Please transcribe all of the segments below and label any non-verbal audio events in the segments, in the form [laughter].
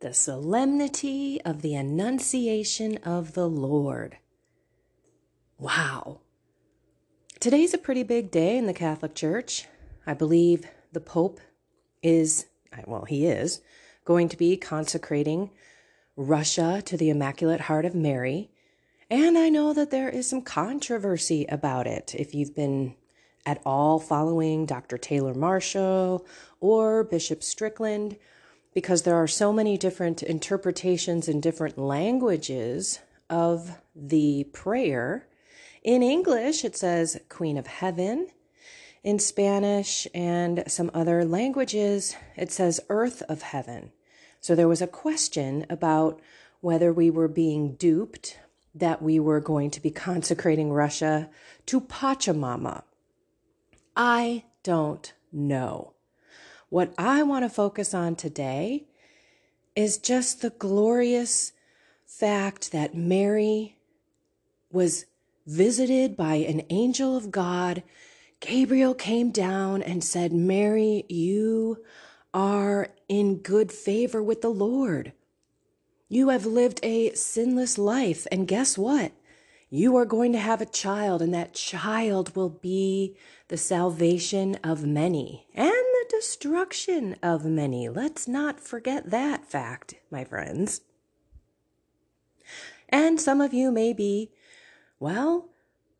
the solemnity of the Annunciation of the Lord. Wow. Today's a pretty big day in the Catholic Church. I believe the Pope is, well, he is, going to be consecrating Russia to the Immaculate Heart of Mary. And I know that there is some controversy about it. If you've been at all following Dr. Taylor Marshall or Bishop Strickland, because there are so many different interpretations and different languages of the prayer. In English, it says Queen of Heaven. In Spanish and some other languages, it says Earth of Heaven. So there was a question about whether we were being duped, that we were going to be consecrating Russia to Pachamama. I don't know. What I want to focus on today is just the glorious fact that Mary was visited by an angel of God. Gabriel came down and said, Mary, you are in good favor with the Lord. You have lived a sinless life, and guess what? You are going to have a child, and that child will be the salvation of many destruction of many. Let's not forget that fact, my friends. And some of you may be, well,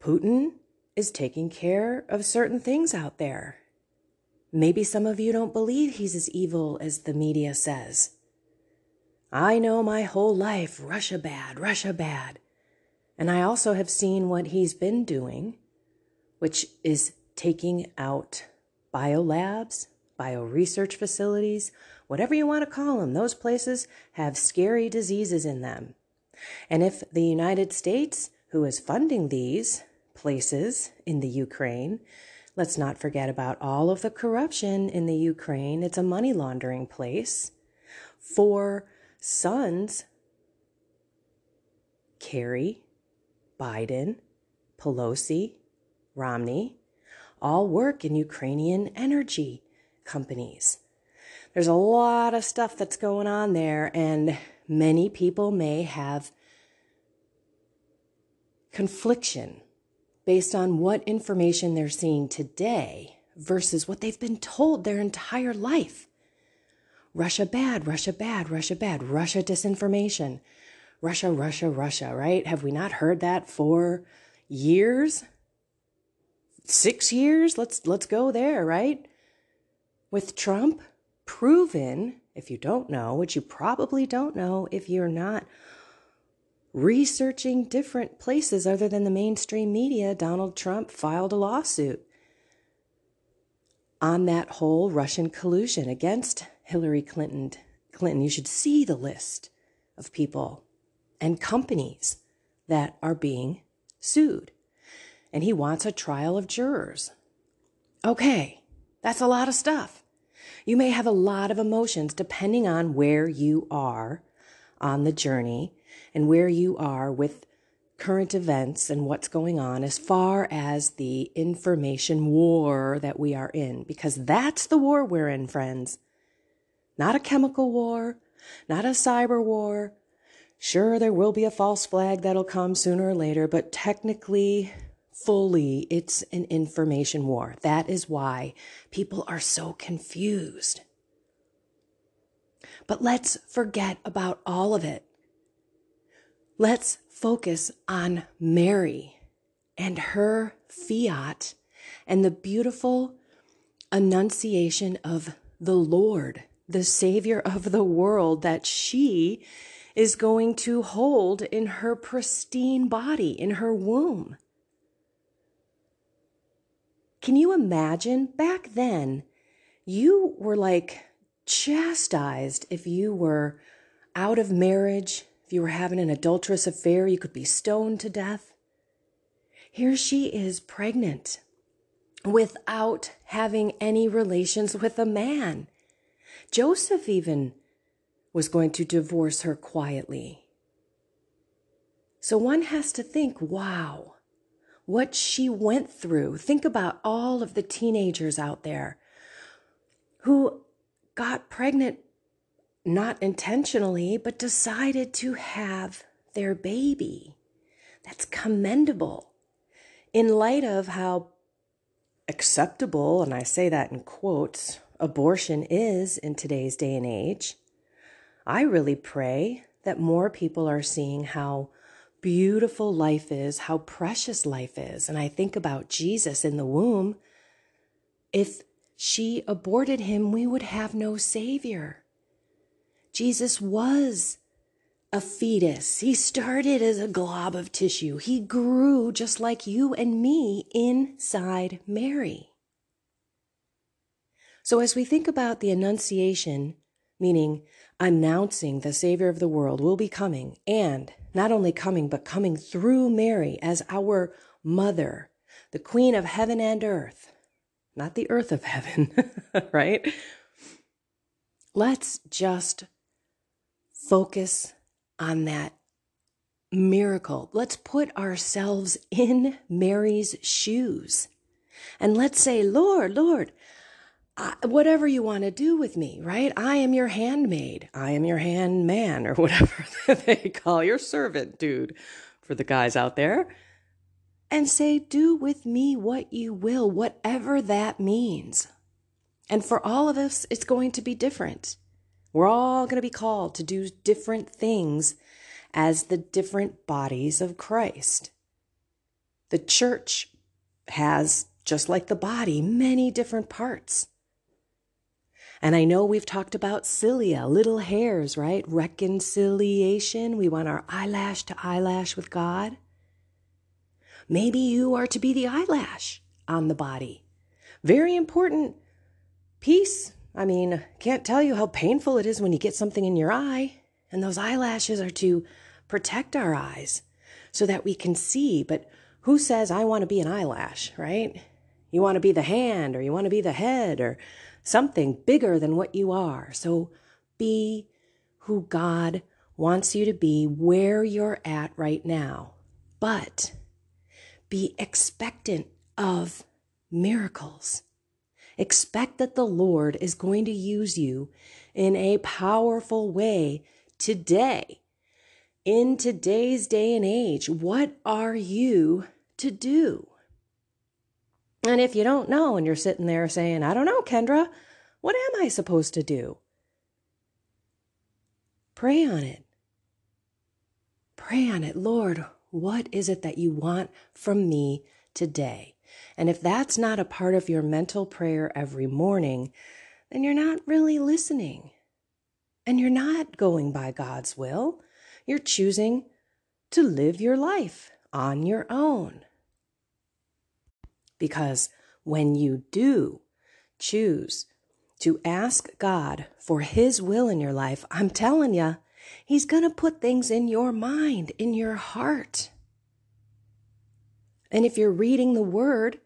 Putin is taking care of certain things out there. Maybe some of you don't believe he's as evil as the media says. I know my whole life Russia bad, Russia bad. And I also have seen what he's been doing, which is taking out biolabs, bioresearch facilities, whatever you want to call them. Those places have scary diseases in them. And if the United States, who is funding these places in the Ukraine, let's not forget about all of the corruption in the Ukraine. It's a money laundering place for sons, Kerry, Biden, Pelosi, Romney, all work in Ukrainian energy companies. There's a lot of stuff that's going on there, and many people may have confliction based on what information they're seeing today versus what they've been told their entire life. Russia bad, Russia bad, Russia bad, Russia disinformation, Russia, Russia, Russia, right? Have we not heard that for years? Six years? Let's let's go there, right? With Trump proven, if you don't know, which you probably don't know if you're not researching different places other than the mainstream media, Donald Trump filed a lawsuit on that whole Russian collusion against Hillary Clinton. Clinton, you should see the list of people and companies that are being sued. And he wants a trial of jurors. Okay, that's a lot of stuff. You may have a lot of emotions depending on where you are on the journey and where you are with current events and what's going on as far as the information war that we are in, because that's the war we're in, friends. Not a chemical war, not a cyber war. Sure, there will be a false flag that'll come sooner or later, but technically, fully, it's an information war. That is why people are so confused. But let's forget about all of it. Let's focus on Mary and her fiat and the beautiful annunciation of the Lord, the Savior of the world, that she is going to hold in her pristine body, in her womb. Can you imagine back then? You were like chastised if you were out of marriage, if you were having an adulterous affair, you could be stoned to death. Here she is pregnant without having any relations with a man. Joseph even was going to divorce her quietly. So one has to think, wow, what she went through. Think about all of the teenagers out there who got pregnant not intentionally, but decided to have their baby. That's commendable. In light of how acceptable, and I say that in quotes, abortion is in today's day and age, I really pray that more people are seeing how beautiful life is, how precious life is. And I think about Jesus in the womb. If she aborted him, we would have no Savior. Jesus was a fetus. He started as a glob of tissue. He grew just like you and me inside Mary. So, as we think about the Annunciation, meaning announcing the Savior of the world will be coming, and not only coming, but coming through Mary as our mother, the Queen of heaven and earth, not the earth of heaven, [laughs] right? Let's just focus on that miracle. Let's put ourselves in Mary's shoes and let's say, Lord, Lord, whatever you want to do with me, right? I am your handmaid. I am your handman, or whatever [laughs] they call your servant, dude, for the guys out there. And say, do with me what you will, whatever that means. And for all of us, it's going to be different. We're all going to be called to do different things as the different bodies of Christ. The church has, just like the body, many different parts. And I know we've talked about cilia, little hairs, right? Reconciliation. We want our eyelash to eyelash with God. Maybe you are to be the eyelash on the body. Very important piece I mean, can't tell you how painful it is when you get something in your eye. And those eyelashes are to protect our eyes so that we can see. But who says, I want to be an eyelash, right? You want to be the hand or you want to be the head or something bigger than what you are. So be who God wants you to be where you're at right now. But be expectant of miracles. Expect that the Lord is going to use you in a powerful way today. In today's day and age, what are you to do? And if you don't know and you're sitting there saying, I don't know, Kendra, what am I supposed to do? Pray on it. Pray on it. Lord, what is it that you want from me today? And if that's not a part of your mental prayer every morning, then you're not really listening. And you're not going by God's will. You're choosing to live your life on your own. Because when you do choose to ask God for His will in your life, I'm telling you, He's going to put things in your mind, in your heart. And if you're reading the Word,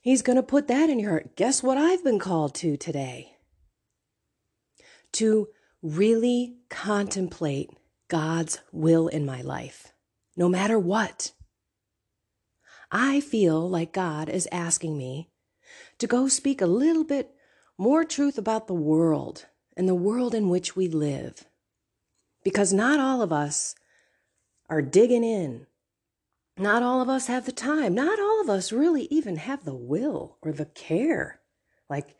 He's going to put that in your heart. Guess what I've been called to today? To really contemplate God's will in my life, no matter what. I feel like God is asking me to go speak a little bit more truth about the world and the world in which we live. Because not all of us are digging in not all of us have the time. Not all of us really even have the will or the care. Like,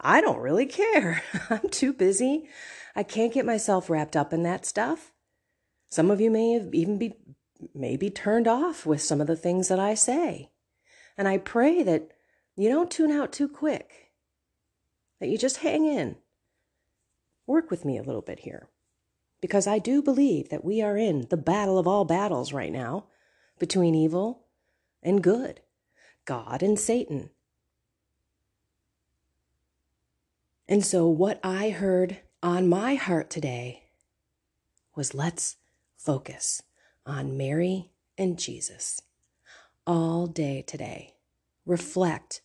I don't really care. [laughs] I'm too busy. I can't get myself wrapped up in that stuff. Some of you may have even be maybe turned off with some of the things that I say. And I pray that you don't tune out too quick. That you just hang in. Work with me a little bit here. Because I do believe that we are in the battle of all battles right now between evil and good, God and Satan. And so, what I heard on my heart today was let's focus on Mary and Jesus all day today. Reflect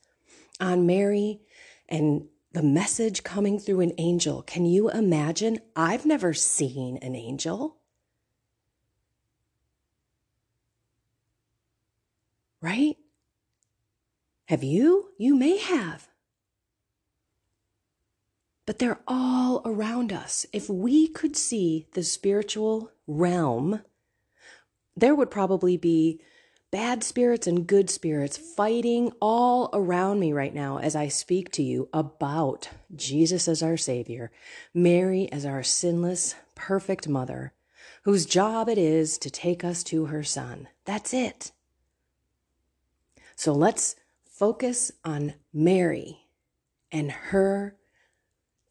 on Mary and the message coming through an angel. Can you imagine? I've never seen an angel. right? Have you? You may have. but they're all around us. If we could see the spiritual realm, there would probably be bad spirits and good spirits fighting all around me right now as I speak to you about Jesus as our Savior, Mary as our sinless, perfect mother, whose job it is to take us to her Son. That's it. So let's focus on Mary and her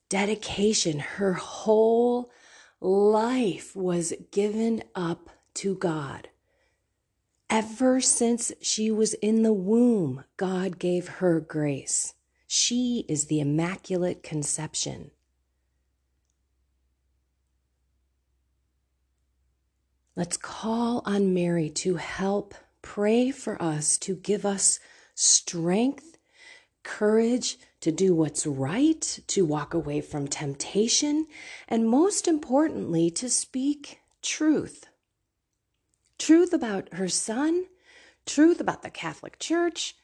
dedication. Her whole life was given up to God. Ever since she was in the womb, God gave her grace. She is the Immaculate Conception. Let's call on Mary to help pray for us, to give us strength, courage to do what's right, to walk away from temptation, and most importantly, to speak truth truth about her son, truth about the Catholic Church,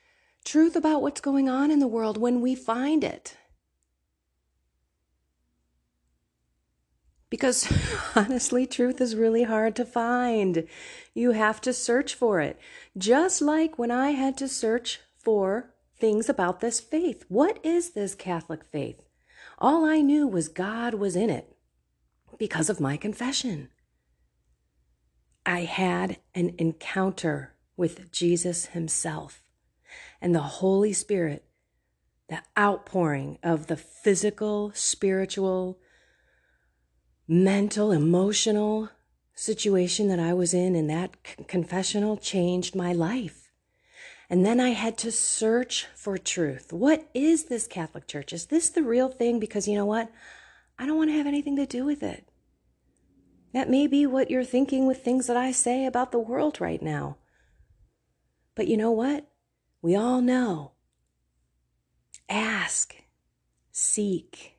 truth about what's going on in the world when we find it. Because [laughs] honestly, truth is really hard to find. You have to search for it. Just like when I had to search for things about this faith. What is this Catholic faith? All I knew was God was in it because of my confession. I had an encounter with Jesus Himself and the Holy Spirit, the outpouring of the physical, spiritual, mental, emotional situation that I was in, and that confessional changed my life. And then I had to search for truth. What is this Catholic Church? Is this the real thing? Because you know what? I don't want to have anything to do with it. That may be what you're thinking with things that I say about the world right now. But you know what? We all know. Ask, seek,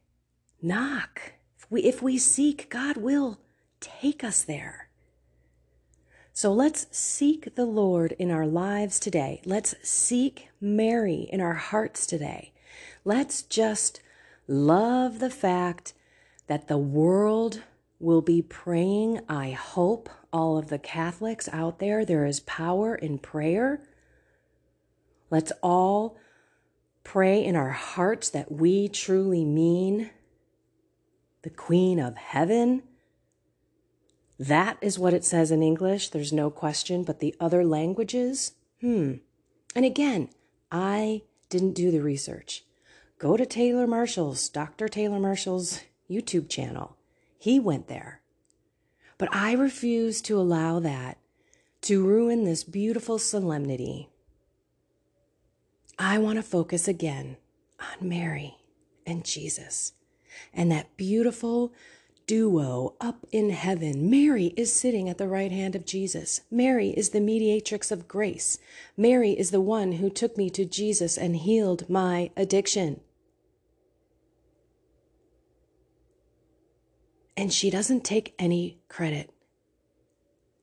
knock. If we, if we seek, God will take us there. So let's seek the Lord in our lives today. Let's seek Mary in our hearts today. Let's just love the fact that the world will be praying. I hope all of the Catholics out there, there is power in prayer. Let's all pray in our hearts that we truly mean the Queen of Heaven. That is what it says in English, there's no question, but the other languages, hmm. And again, I didn't do the research. Go to Taylor Marshall's, Dr. Taylor Marshall's YouTube channel. He went there. But I refuse to allow that to ruin this beautiful solemnity. I want to focus again on Mary and Jesus and that beautiful duo up in heaven. Mary is sitting at the right hand of Jesus. Mary is the mediatrix of grace. Mary is the one who took me to Jesus and healed my addiction. And she doesn't take any credit.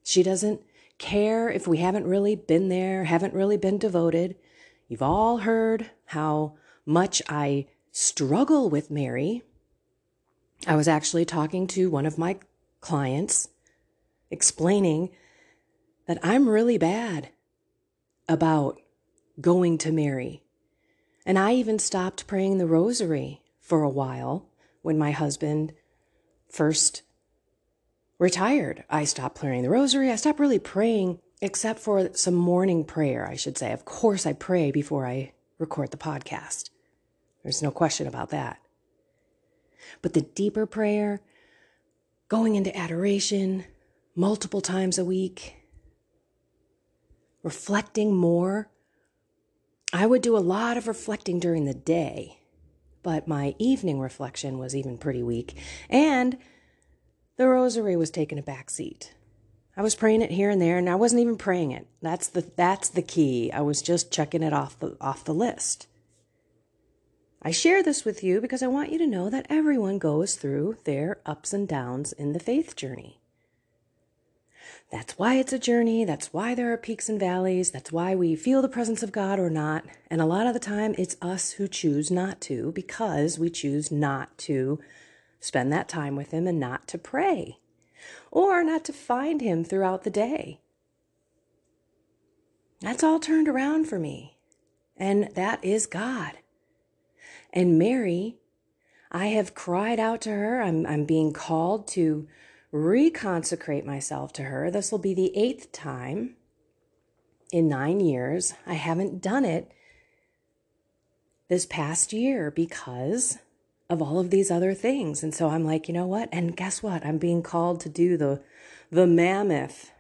She doesn't care if we haven't really been there, haven't really been devoted. You've all heard how much I struggle with Mary. I was actually talking to one of my clients, explaining that I'm really bad about going to Mary. And I even stopped praying the rosary for a while when my husband first retired, I stopped praying the rosary. I stopped really praying except for some morning prayer, I should say. Of course, I pray before I record the podcast. There's no question about that. But the deeper prayer, going into adoration multiple times a week, reflecting more. I would do a lot of reflecting during the day but my evening reflection was even pretty weak, and the rosary was taking a back seat. I was praying it here and there, and I wasn't even praying it. That's the that's the key. I was just checking it off the off the list. I share this with you because I want you to know that everyone goes through their ups and downs in the faith journey. That's why it's a journey. That's why there are peaks and valleys. That's why we feel the presence of God or not. And a lot of the time, it's us who choose not to because we choose not to spend that time with Him and not to pray or not to find Him throughout the day. That's all turned around for me. And that is God. And Mary, I have cried out to her. I'm, I'm being called to reconsecrate myself to her. This will be the eighth time in nine years. I haven't done it this past year because of all of these other things. And so I'm like, you know what? And guess what? I'm being called to do the the mammoth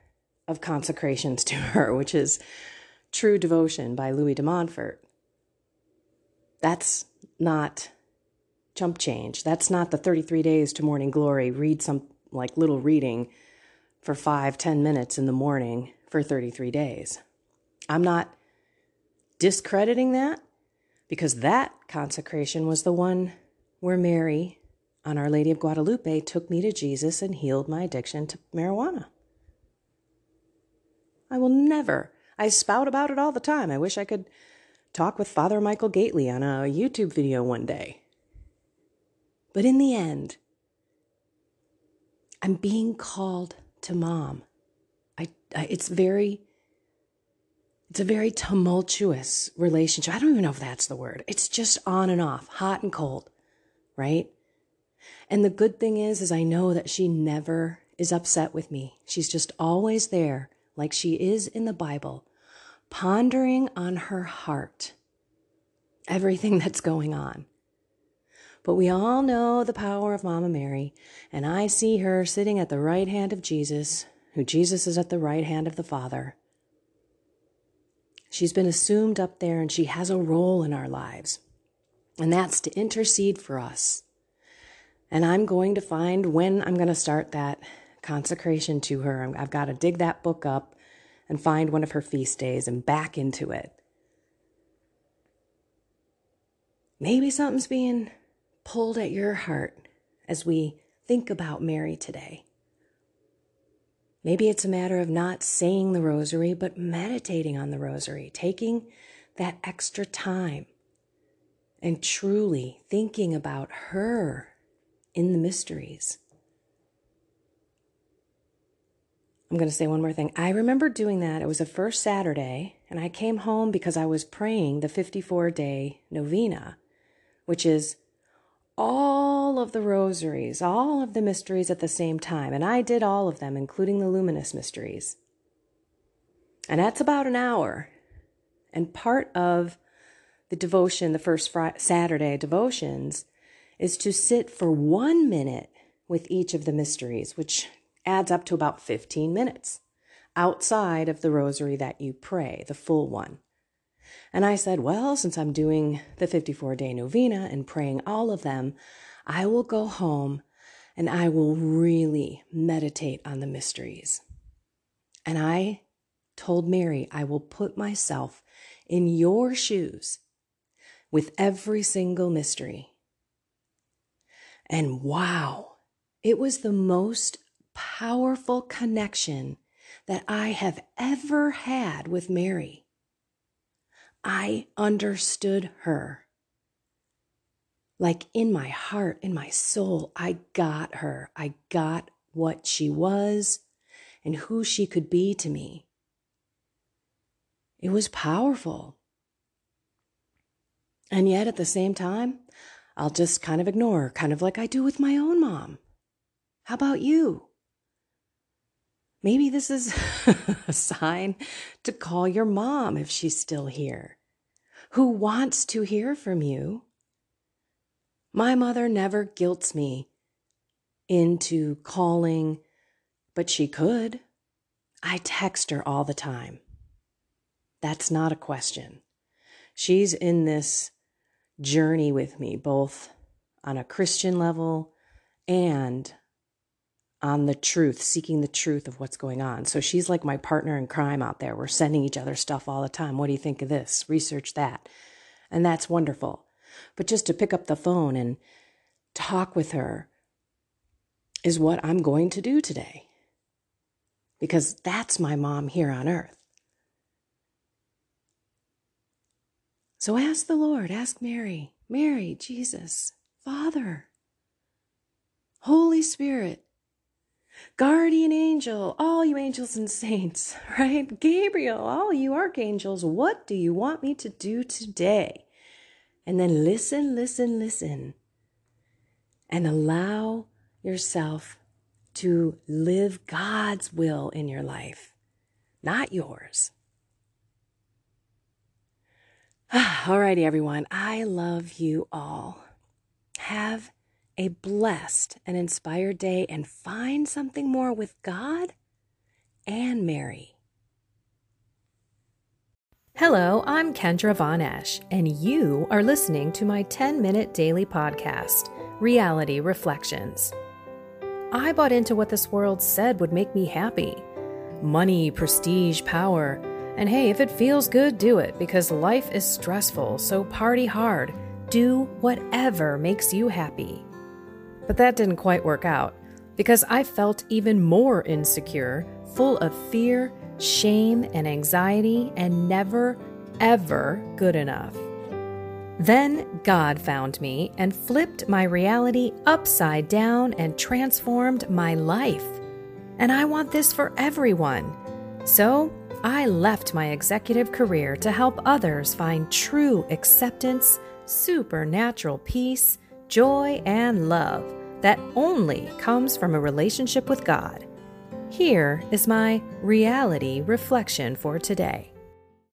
of consecrations to [laughs] her, which is True Devotion by Louis de Montfort. That's not chump change. That's not the 33 days to morning glory. Read some like little reading for five, ten minutes in the morning for 33 days. I'm not discrediting that because that consecration was the one where Mary, on Our Lady of Guadalupe, took me to Jesus and healed my addiction to marijuana. I will never, I spout about it all the time. I wish I could talk with Father Michael Gaitley on a YouTube video one day. But in the end, I'm being called to mom. I, I, it's very it's a very tumultuous relationship. I don't even know if that's the word. It's just on and off, hot and cold, right? And the good thing is is I know that she never is upset with me. She's just always there like she is in the Bible, pondering on her heart everything [laughs] that's going on. But we all know the power of Mama Mary, and I see her sitting at the right hand of Jesus, who Jesus is at the right hand of the Father. She's been assumed up there, and she has a role in our lives, and that's to intercede for us. And I'm going to find when I'm going to start that consecration to her. I've got to dig that book up and find one of her feast days and back into it. Maybe something's being pulled at your heart as we think about Mary today. Maybe it's a matter of not saying the rosary, but meditating on the rosary, taking that extra time and truly thinking about her in the mysteries. I'm going to say one more thing. I remember doing that. It was the first Saturday, and I came home because I was praying the 54 day novena, which is all of the rosaries, all of the mysteries at the same time. And I did all of them, including the luminous mysteries. And that's about an hour. And part of the devotion, the first Friday, Saturday devotions, is to sit for one minute with each of the mysteries, which adds up to about 15 minutes outside of the rosary that you pray, the full one. And I said, Well, since I'm doing the 54 day novena and praying all of them, I will go home and I will really meditate on the mysteries. And I told Mary, I will put myself in your shoes with every single mystery. And wow, it was the most powerful connection that I have ever had with Mary. I understood her. Like in my heart, in my soul, I got her. I got what she was and who she could be to me. It was powerful. And yet at the same time, I'll just kind of ignore, her, kind of like I do with my own mom. How about you? Maybe this is [laughs] a sign to call your mom if she's still here, who wants to hear from you. My mother never guilts me into calling, but she could. I text her all the time. That's not a question. She's in this journey with me, both on a Christian level and on the truth, seeking the truth of what's going on. So she's like my partner in crime out there. We're sending each other stuff all the time. What do you think of this? Research that. And that's wonderful. But just to pick up the phone and talk with her is what I'm going to do today. because that's my mom here on earth. So ask the Lord, ask Mary, Mary, Jesus, Father, Holy Spirit, guardian angel, all you angels and saints, [laughs] right? Gabriel, all you archangels, what do you want me to do today? And then listen, listen, listen, and allow yourself to live God's will in your life, not yours. [sighs] Alrighty, everyone. I love you all. Have a blessed and inspired day and find something more with God and Mary. Hello, I'm Kendra Von Esch, and you are listening to my 10 minute daily podcast, Reality Reflections. I bought into what this world said would make me happy money, prestige, power. And hey, if it feels good, do it because life is stressful, so party hard. Do whatever makes you happy. But that didn't quite work out because I felt even more insecure, full of fear, shame, and anxiety, and never, ever good enough. Then God found me and flipped my reality upside down and transformed my life. And I want this for everyone. So I left my executive career to help others find true acceptance, supernatural peace, joy, and love that only comes from a relationship with God. Here is my reality reflection for today.